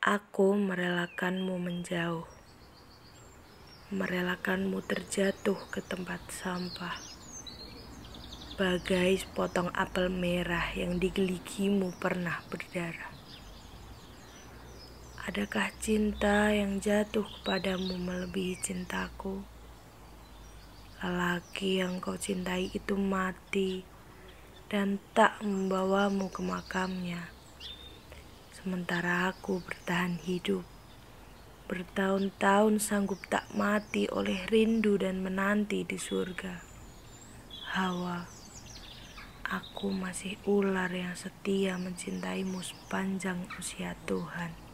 Aku merelakanmu menjauh, merelakanmu terjatuh ke tempat sampah, bagai sepotong apel merah yang digeligimu pernah berdarah. Adakah cinta yang jatuh kepadamu melebihi cintaku? Lelaki yang kau cintai itu mati dan tak membawamu ke makamnya Sementara aku bertahan hidup, bertahun-tahun sanggup tak mati oleh rindu dan menanti di surga. Hawa, aku masih ular yang setia mencintaimu sepanjang usia Tuhan.